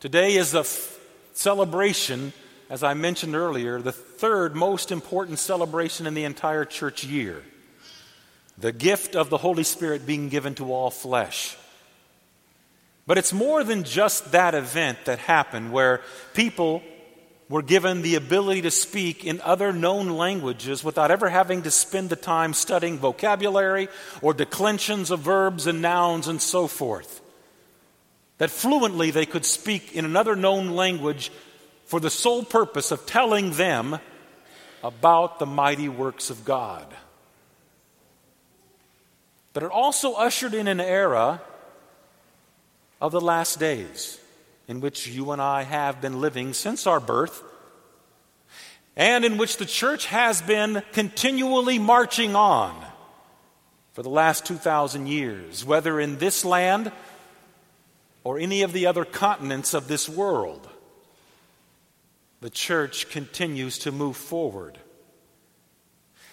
Today is a f- celebration, as I mentioned earlier, the third most important celebration in the entire church year the gift of the Holy Spirit being given to all flesh. But it's more than just that event that happened where people were given the ability to speak in other known languages without ever having to spend the time studying vocabulary or declensions of verbs and nouns and so forth. That fluently they could speak in another known language for the sole purpose of telling them about the mighty works of God. But it also ushered in an era of the last days in which you and I have been living since our birth, and in which the church has been continually marching on for the last 2,000 years, whether in this land or any of the other continents of this world. The church continues to move forward.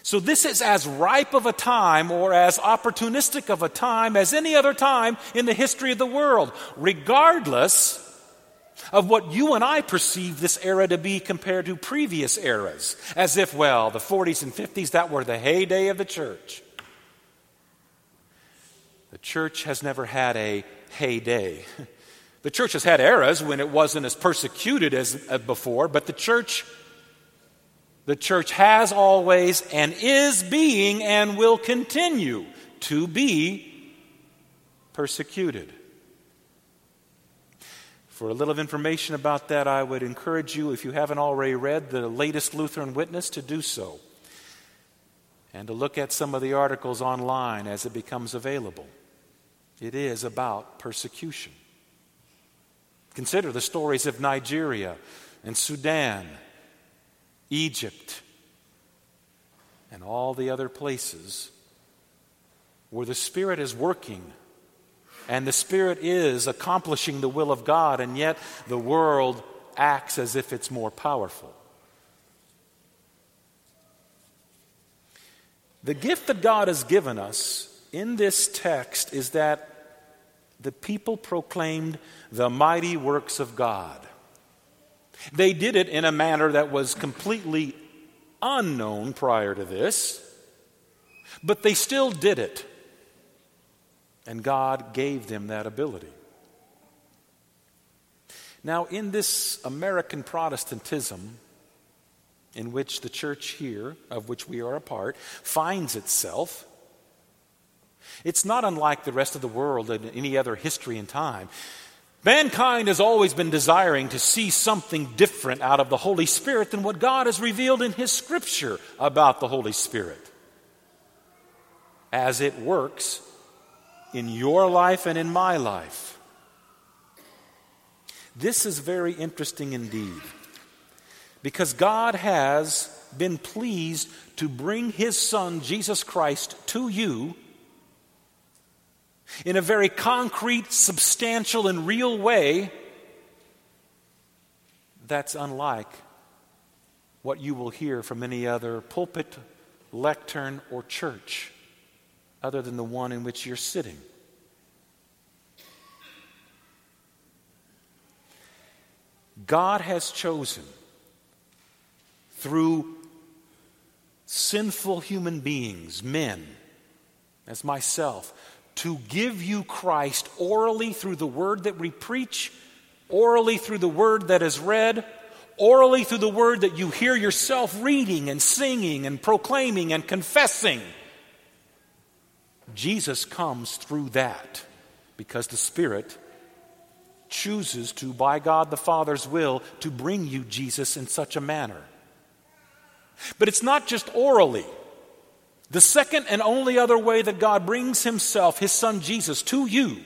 So, this is as ripe of a time or as opportunistic of a time as any other time in the history of the world, regardless of what you and I perceive this era to be compared to previous eras. As if, well, the 40s and 50s, that were the heyday of the church. The church has never had a heyday. The church has had eras when it wasn't as persecuted as uh, before, but the church the church has always and is being and will continue to be persecuted. For a little information about that, I would encourage you, if you haven't already read the latest Lutheran Witness, to do so and to look at some of the articles online as it becomes available. It is about persecution. Consider the stories of Nigeria and Sudan Egypt, and all the other places where the Spirit is working and the Spirit is accomplishing the will of God, and yet the world acts as if it's more powerful. The gift that God has given us in this text is that the people proclaimed the mighty works of God. They did it in a manner that was completely unknown prior to this, but they still did it. And God gave them that ability. Now, in this American Protestantism, in which the church here, of which we are a part, finds itself, it's not unlike the rest of the world in any other history and time. Mankind has always been desiring to see something different out of the Holy Spirit than what God has revealed in His Scripture about the Holy Spirit. As it works in your life and in my life. This is very interesting indeed because God has been pleased to bring His Son, Jesus Christ, to you in a very concrete, substantial, and real way that's unlike what you will hear from any other pulpit, lectern, or church other than the one in which you're sitting. God has chosen through sinful human beings, men, as myself, to give you Christ orally through the word that we preach, orally through the word that is read, orally through the word that you hear yourself reading and singing and proclaiming and confessing. Jesus comes through that because the Spirit chooses to, by God the Father's will, to bring you Jesus in such a manner. But it's not just orally. The second and only other way that God brings Himself, His Son Jesus, to you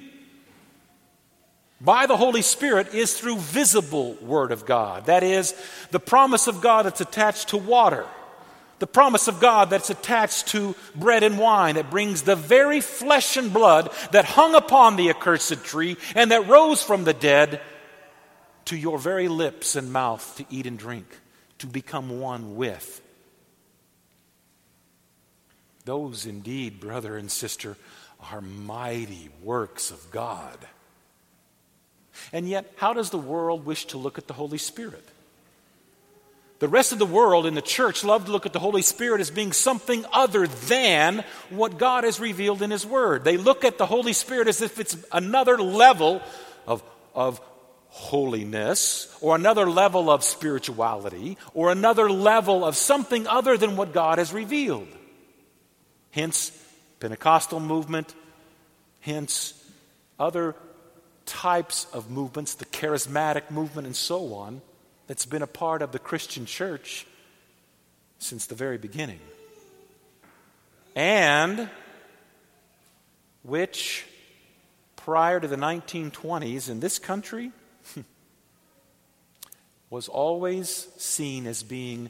by the Holy Spirit is through visible Word of God. That is, the promise of God that's attached to water, the promise of God that's attached to bread and wine. that brings the very flesh and blood that hung upon the accursed tree and that rose from the dead to your very lips and mouth to eat and drink, to become one with. Those indeed, brother and sister, are mighty works of God. And yet, how does the world wish to look at the Holy Spirit? The rest of the world in the church love to look at the Holy Spirit as being something other than what God has revealed in His Word. They look at the Holy Spirit as if it's another level of, of holiness, or another level of spirituality, or another level of something other than what God has revealed. Hence, Pentecostal movement, hence, other types of movements, the charismatic movement, and so on, that's been a part of the Christian church since the very beginning. And which, prior to the 1920s in this country, was always seen as being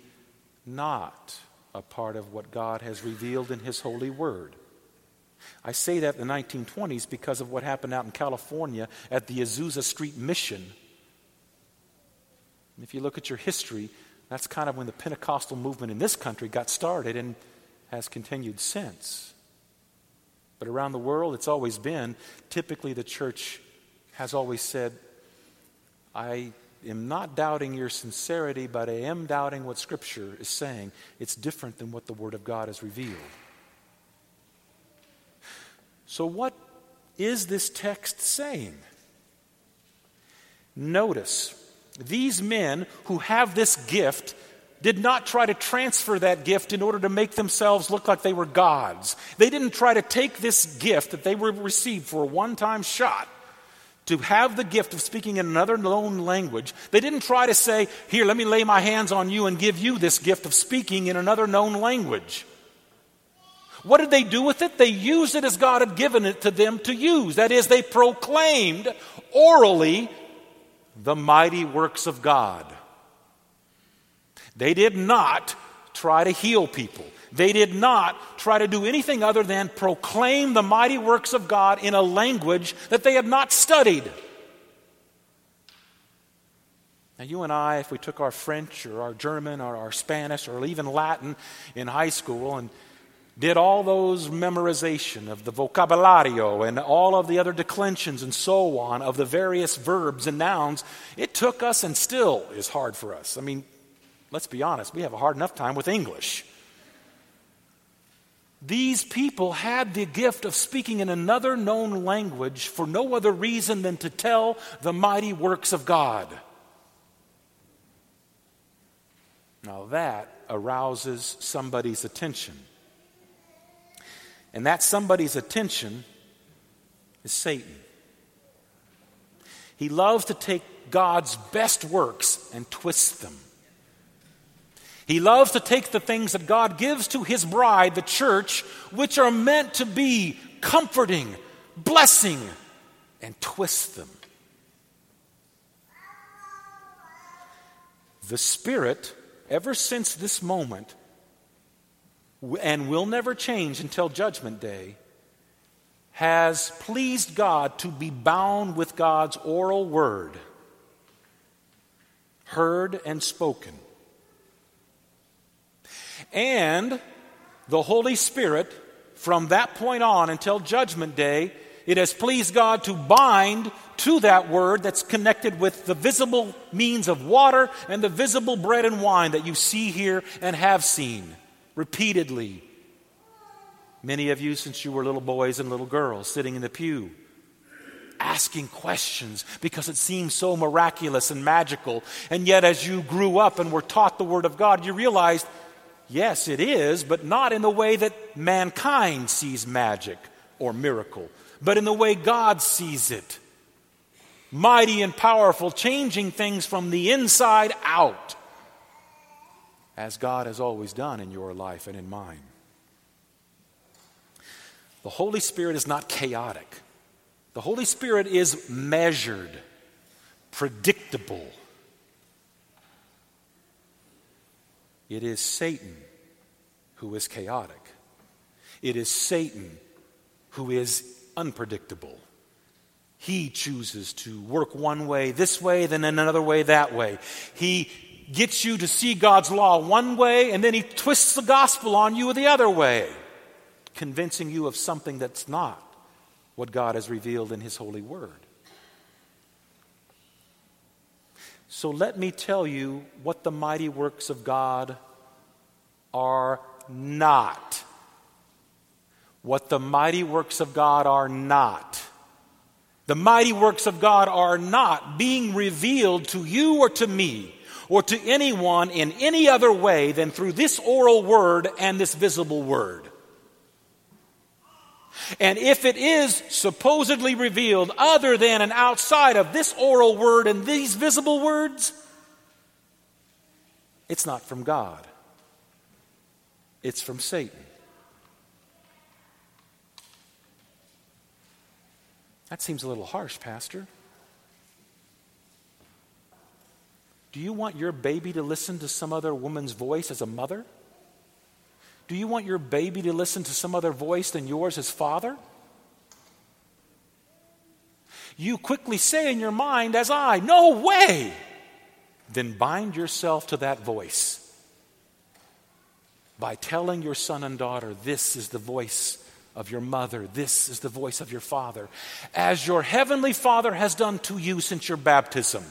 not a part of what God has revealed in His holy word. I say that in the 1920s because of what happened out in California at the Azusa Street Mission. And if you look at your history, that's kind of when the Pentecostal movement in this country got started and has continued since. But around the world, it's always been typically the church has always said, I am not doubting your sincerity, but I am doubting what Scripture is saying. It's different than what the Word of God has revealed. So, what is this text saying? Notice, these men who have this gift did not try to transfer that gift in order to make themselves look like they were gods. They didn't try to take this gift that they were received for a one time shot to have the gift of speaking in another known language. They didn't try to say, Here, let me lay my hands on you and give you this gift of speaking in another known language. What did they do with it? They used it as God had given it to them to use. That is, they proclaimed orally the mighty works of God. They did not try to heal people. They did not try to do anything other than proclaim the mighty works of God in a language that they had not studied. Now, you and I, if we took our French or our German or our Spanish or even Latin in high school and did all those memorization of the vocabulario and all of the other declensions and so on of the various verbs and nouns, it took us and still is hard for us. I mean, let's be honest, we have a hard enough time with English. These people had the gift of speaking in another known language for no other reason than to tell the mighty works of God. Now that arouses somebody's attention. And that somebody's attention is Satan. He loves to take God's best works and twist them. He loves to take the things that God gives to his bride, the church, which are meant to be comforting, blessing, and twist them. The Spirit, ever since this moment, and will never change until Judgment Day, has pleased God to be bound with God's oral word, heard and spoken. And the Holy Spirit, from that point on until Judgment Day, it has pleased God to bind to that word that's connected with the visible means of water and the visible bread and wine that you see here and have seen repeatedly. Many of you, since you were little boys and little girls, sitting in the pew, asking questions because it seemed so miraculous and magical. And yet, as you grew up and were taught the Word of God, you realized Yes, it is, but not in the way that mankind sees magic or miracle, but in the way God sees it. Mighty and powerful, changing things from the inside out, as God has always done in your life and in mine. The Holy Spirit is not chaotic. The Holy Spirit is measured, predictable, It is Satan who is chaotic. It is Satan who is unpredictable. He chooses to work one way this way, then another way that way. He gets you to see God's law one way, and then he twists the gospel on you the other way, convincing you of something that's not what God has revealed in his holy word. So let me tell you what the mighty works of God are not. What the mighty works of God are not. The mighty works of God are not being revealed to you or to me or to anyone in any other way than through this oral word and this visible word. And if it is supposedly revealed other than and outside of this oral word and these visible words, it's not from God, it's from Satan. That seems a little harsh, Pastor. Do you want your baby to listen to some other woman's voice as a mother? Do you want your baby to listen to some other voice than yours as father? You quickly say in your mind, as I, no way! Then bind yourself to that voice by telling your son and daughter, This is the voice of your mother, this is the voice of your father, as your heavenly Father has done to you since your baptism.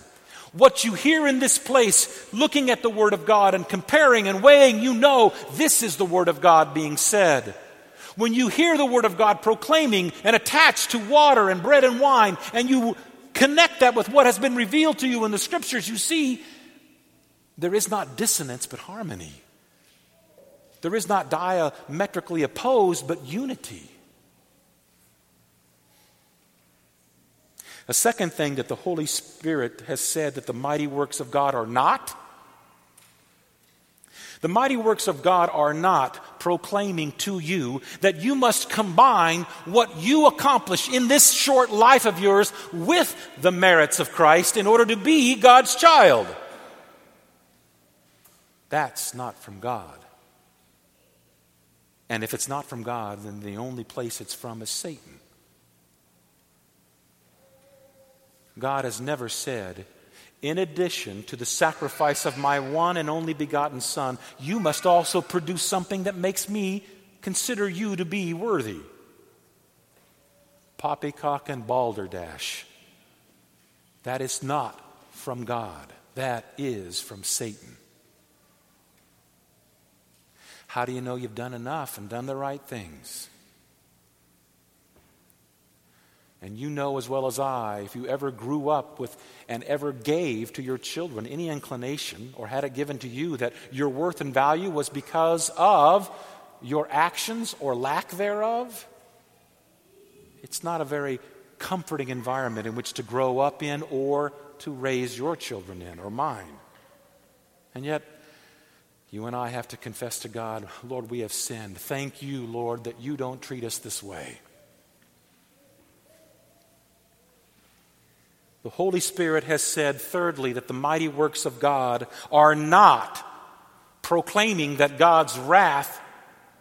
What you hear in this place, looking at the Word of God and comparing and weighing, you know this is the Word of God being said. When you hear the Word of God proclaiming and attached to water and bread and wine, and you connect that with what has been revealed to you in the Scriptures, you see there is not dissonance but harmony. There is not diametrically opposed but unity. A second thing that the Holy Spirit has said that the mighty works of God are not the mighty works of God are not proclaiming to you that you must combine what you accomplish in this short life of yours with the merits of Christ in order to be God's child. That's not from God. And if it's not from God, then the only place it's from is Satan. God has never said, in addition to the sacrifice of my one and only begotten Son, you must also produce something that makes me consider you to be worthy. Poppycock and balderdash. That is not from God, that is from Satan. How do you know you've done enough and done the right things? And you know as well as I, if you ever grew up with and ever gave to your children any inclination or had it given to you that your worth and value was because of your actions or lack thereof, it's not a very comforting environment in which to grow up in or to raise your children in or mine. And yet, you and I have to confess to God, Lord, we have sinned. Thank you, Lord, that you don't treat us this way. The Holy Spirit has said, thirdly, that the mighty works of God are not proclaiming that God's wrath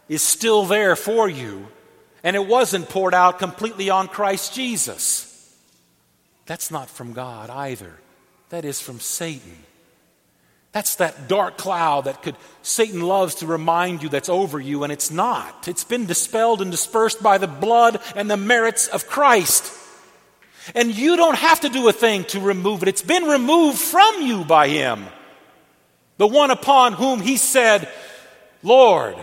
is still there for you and it wasn't poured out completely on Christ Jesus. That's not from God either. That is from Satan. That's that dark cloud that could Satan loves to remind you that's over you and it's not. It's been dispelled and dispersed by the blood and the merits of Christ. And you don't have to do a thing to remove it. It's been removed from you by Him. The one upon whom He said, Lord,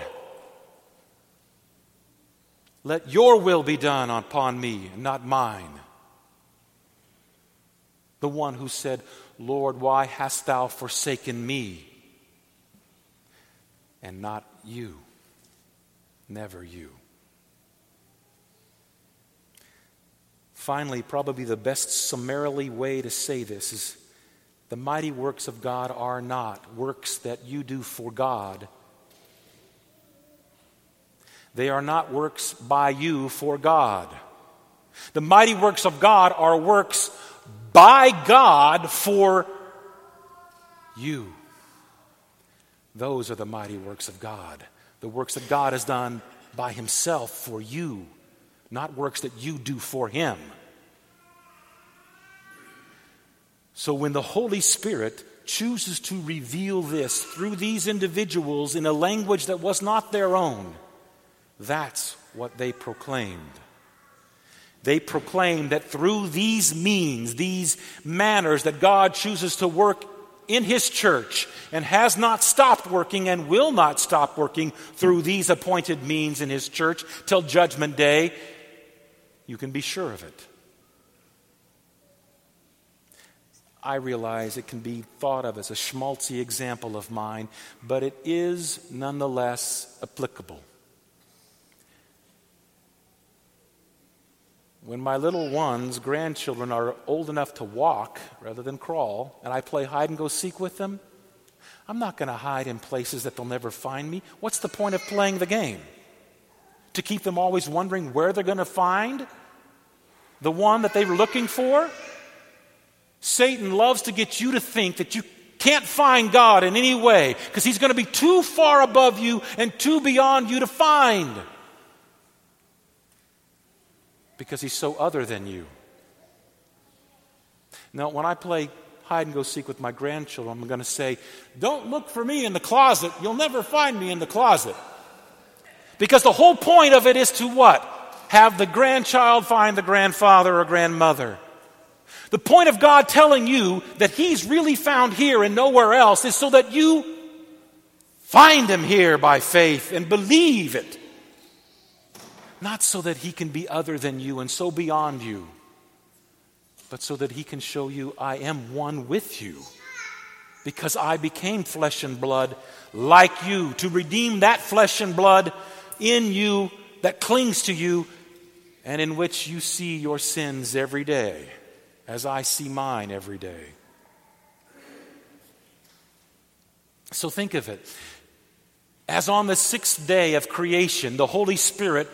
let your will be done upon me, and not mine. The one who said, Lord, why hast thou forsaken me? And not you. Never you. Finally, probably the best summarily way to say this is the mighty works of God are not works that you do for God. They are not works by you for God. The mighty works of God are works by God for you. Those are the mighty works of God. The works that God has done by Himself for you not works that you do for Him. So when the Holy Spirit chooses to reveal this through these individuals in a language that was not their own, that's what they proclaimed. They proclaimed that through these means, these manners that God chooses to work in His church and has not stopped working and will not stop working through these appointed means in His church till Judgment Day, you can be sure of it. I realize it can be thought of as a schmaltzy example of mine, but it is nonetheless applicable. When my little ones, grandchildren, are old enough to walk rather than crawl, and I play hide and go seek with them, I'm not going to hide in places that they'll never find me. What's the point of playing the game? To keep them always wondering where they're going to find the one that they were looking for? Satan loves to get you to think that you can't find God in any way because he's going to be too far above you and too beyond you to find because he's so other than you. Now, when I play hide and go seek with my grandchildren, I'm going to say, Don't look for me in the closet. You'll never find me in the closet. Because the whole point of it is to what? Have the grandchild find the grandfather or grandmother. The point of God telling you that He's really found here and nowhere else is so that you find Him here by faith and believe it. Not so that he can be other than you and so beyond you, but so that he can show you, I am one with you. Because I became flesh and blood like you, to redeem that flesh and blood in you that clings to you and in which you see your sins every day, as I see mine every day. So think of it. As on the sixth day of creation, the Holy Spirit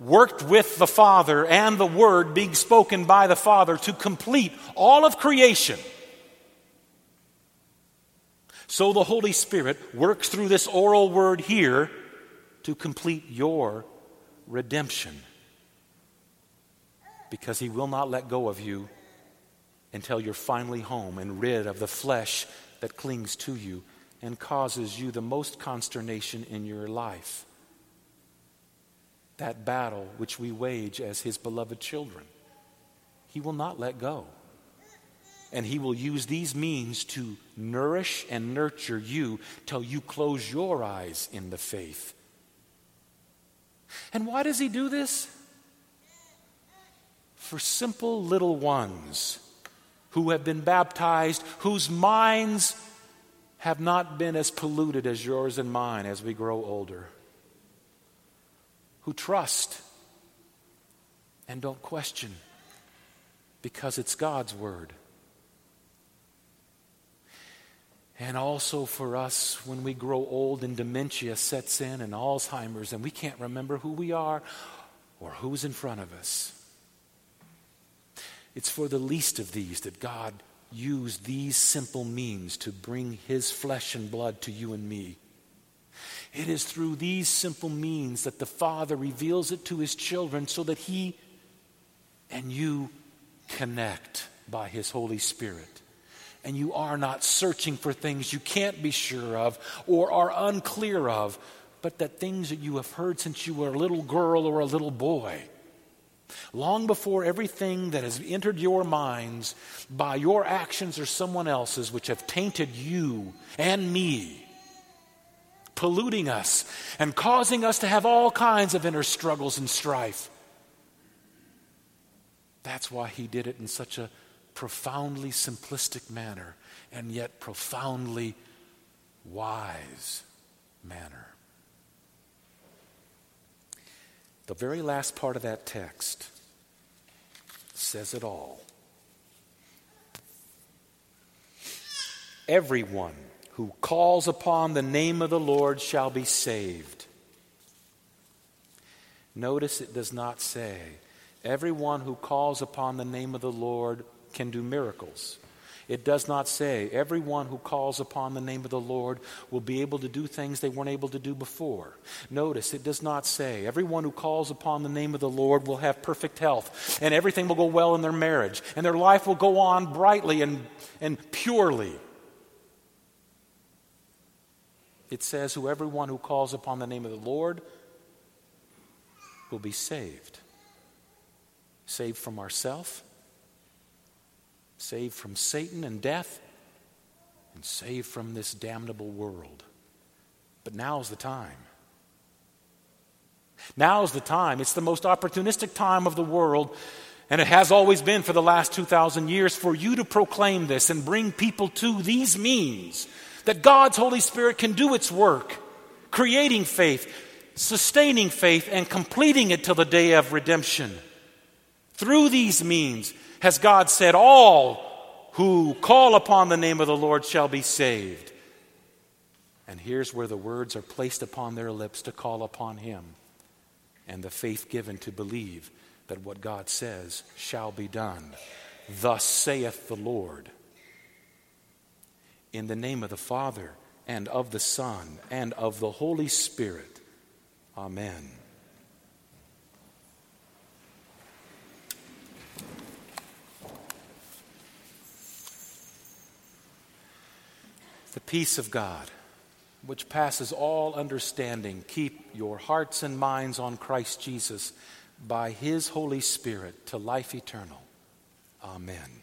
worked with the Father and the Word being spoken by the Father to complete all of creation. So the Holy Spirit works through this oral word here to complete your redemption. Because He will not let go of you until you're finally home and rid of the flesh that clings to you and causes you the most consternation in your life that battle which we wage as his beloved children. He will not let go. And he will use these means to nourish and nurture you till you close your eyes in the faith. And why does he do this? For simple little ones who have been baptized, whose minds have not been as polluted as yours and mine as we grow older who trust and don't question because it's God's Word. And also for us, when we grow old and dementia sets in and Alzheimer's and we can't remember who we are or who's in front of us. It's for the least of these that God used these simple means to bring His flesh and blood to you and me. It is through these simple means that the Father reveals it to his children so that he and you connect by his Holy Spirit. And you are not searching for things you can't be sure of or are unclear of, but that things that you have heard since you were a little girl or a little boy. Long before everything that has entered your minds by your actions or someone else's, which have tainted you and me, polluting us and causing us to have all kinds of inner struggles and strife. That's why he did it in such a profoundly simplistic manner and yet profoundly wise manner. The very last part of that text says it all. Everyone who calls upon the name of the Lord shall be saved. Notice it does not say, everyone who calls upon the name of the Lord can do miracles. It does not say everyone who calls upon the name of the Lord will be able to do things they weren't able to do before. Notice it does not say everyone who calls upon the name of the Lord will have perfect health and everything will go well in their marriage and their life will go on brightly and, and purely. it says, Whoever one who calls upon the name of the Lord will be saved. Saved from ourself, saved from Satan and death, and save from this damnable world. But now's the time. Now's the time. It's the most opportunistic time of the world, and it has always been for the last 2,000 years for you to proclaim this and bring people to these means that God's Holy Spirit can do its work, creating faith, sustaining faith, and completing it till the day of redemption. Through these means has God said, All who call upon the name of the Lord shall be saved. And here's where the words are placed upon their lips to call upon Him and the faith given to believe that what God says shall be done. Thus saith the Lord. In the name of the Father, and of the Son, and of the Holy Spirit. Amen. Peace of God, which passes all understanding, keep your hearts and minds on Christ Jesus by his Holy Spirit to life eternal. Amen.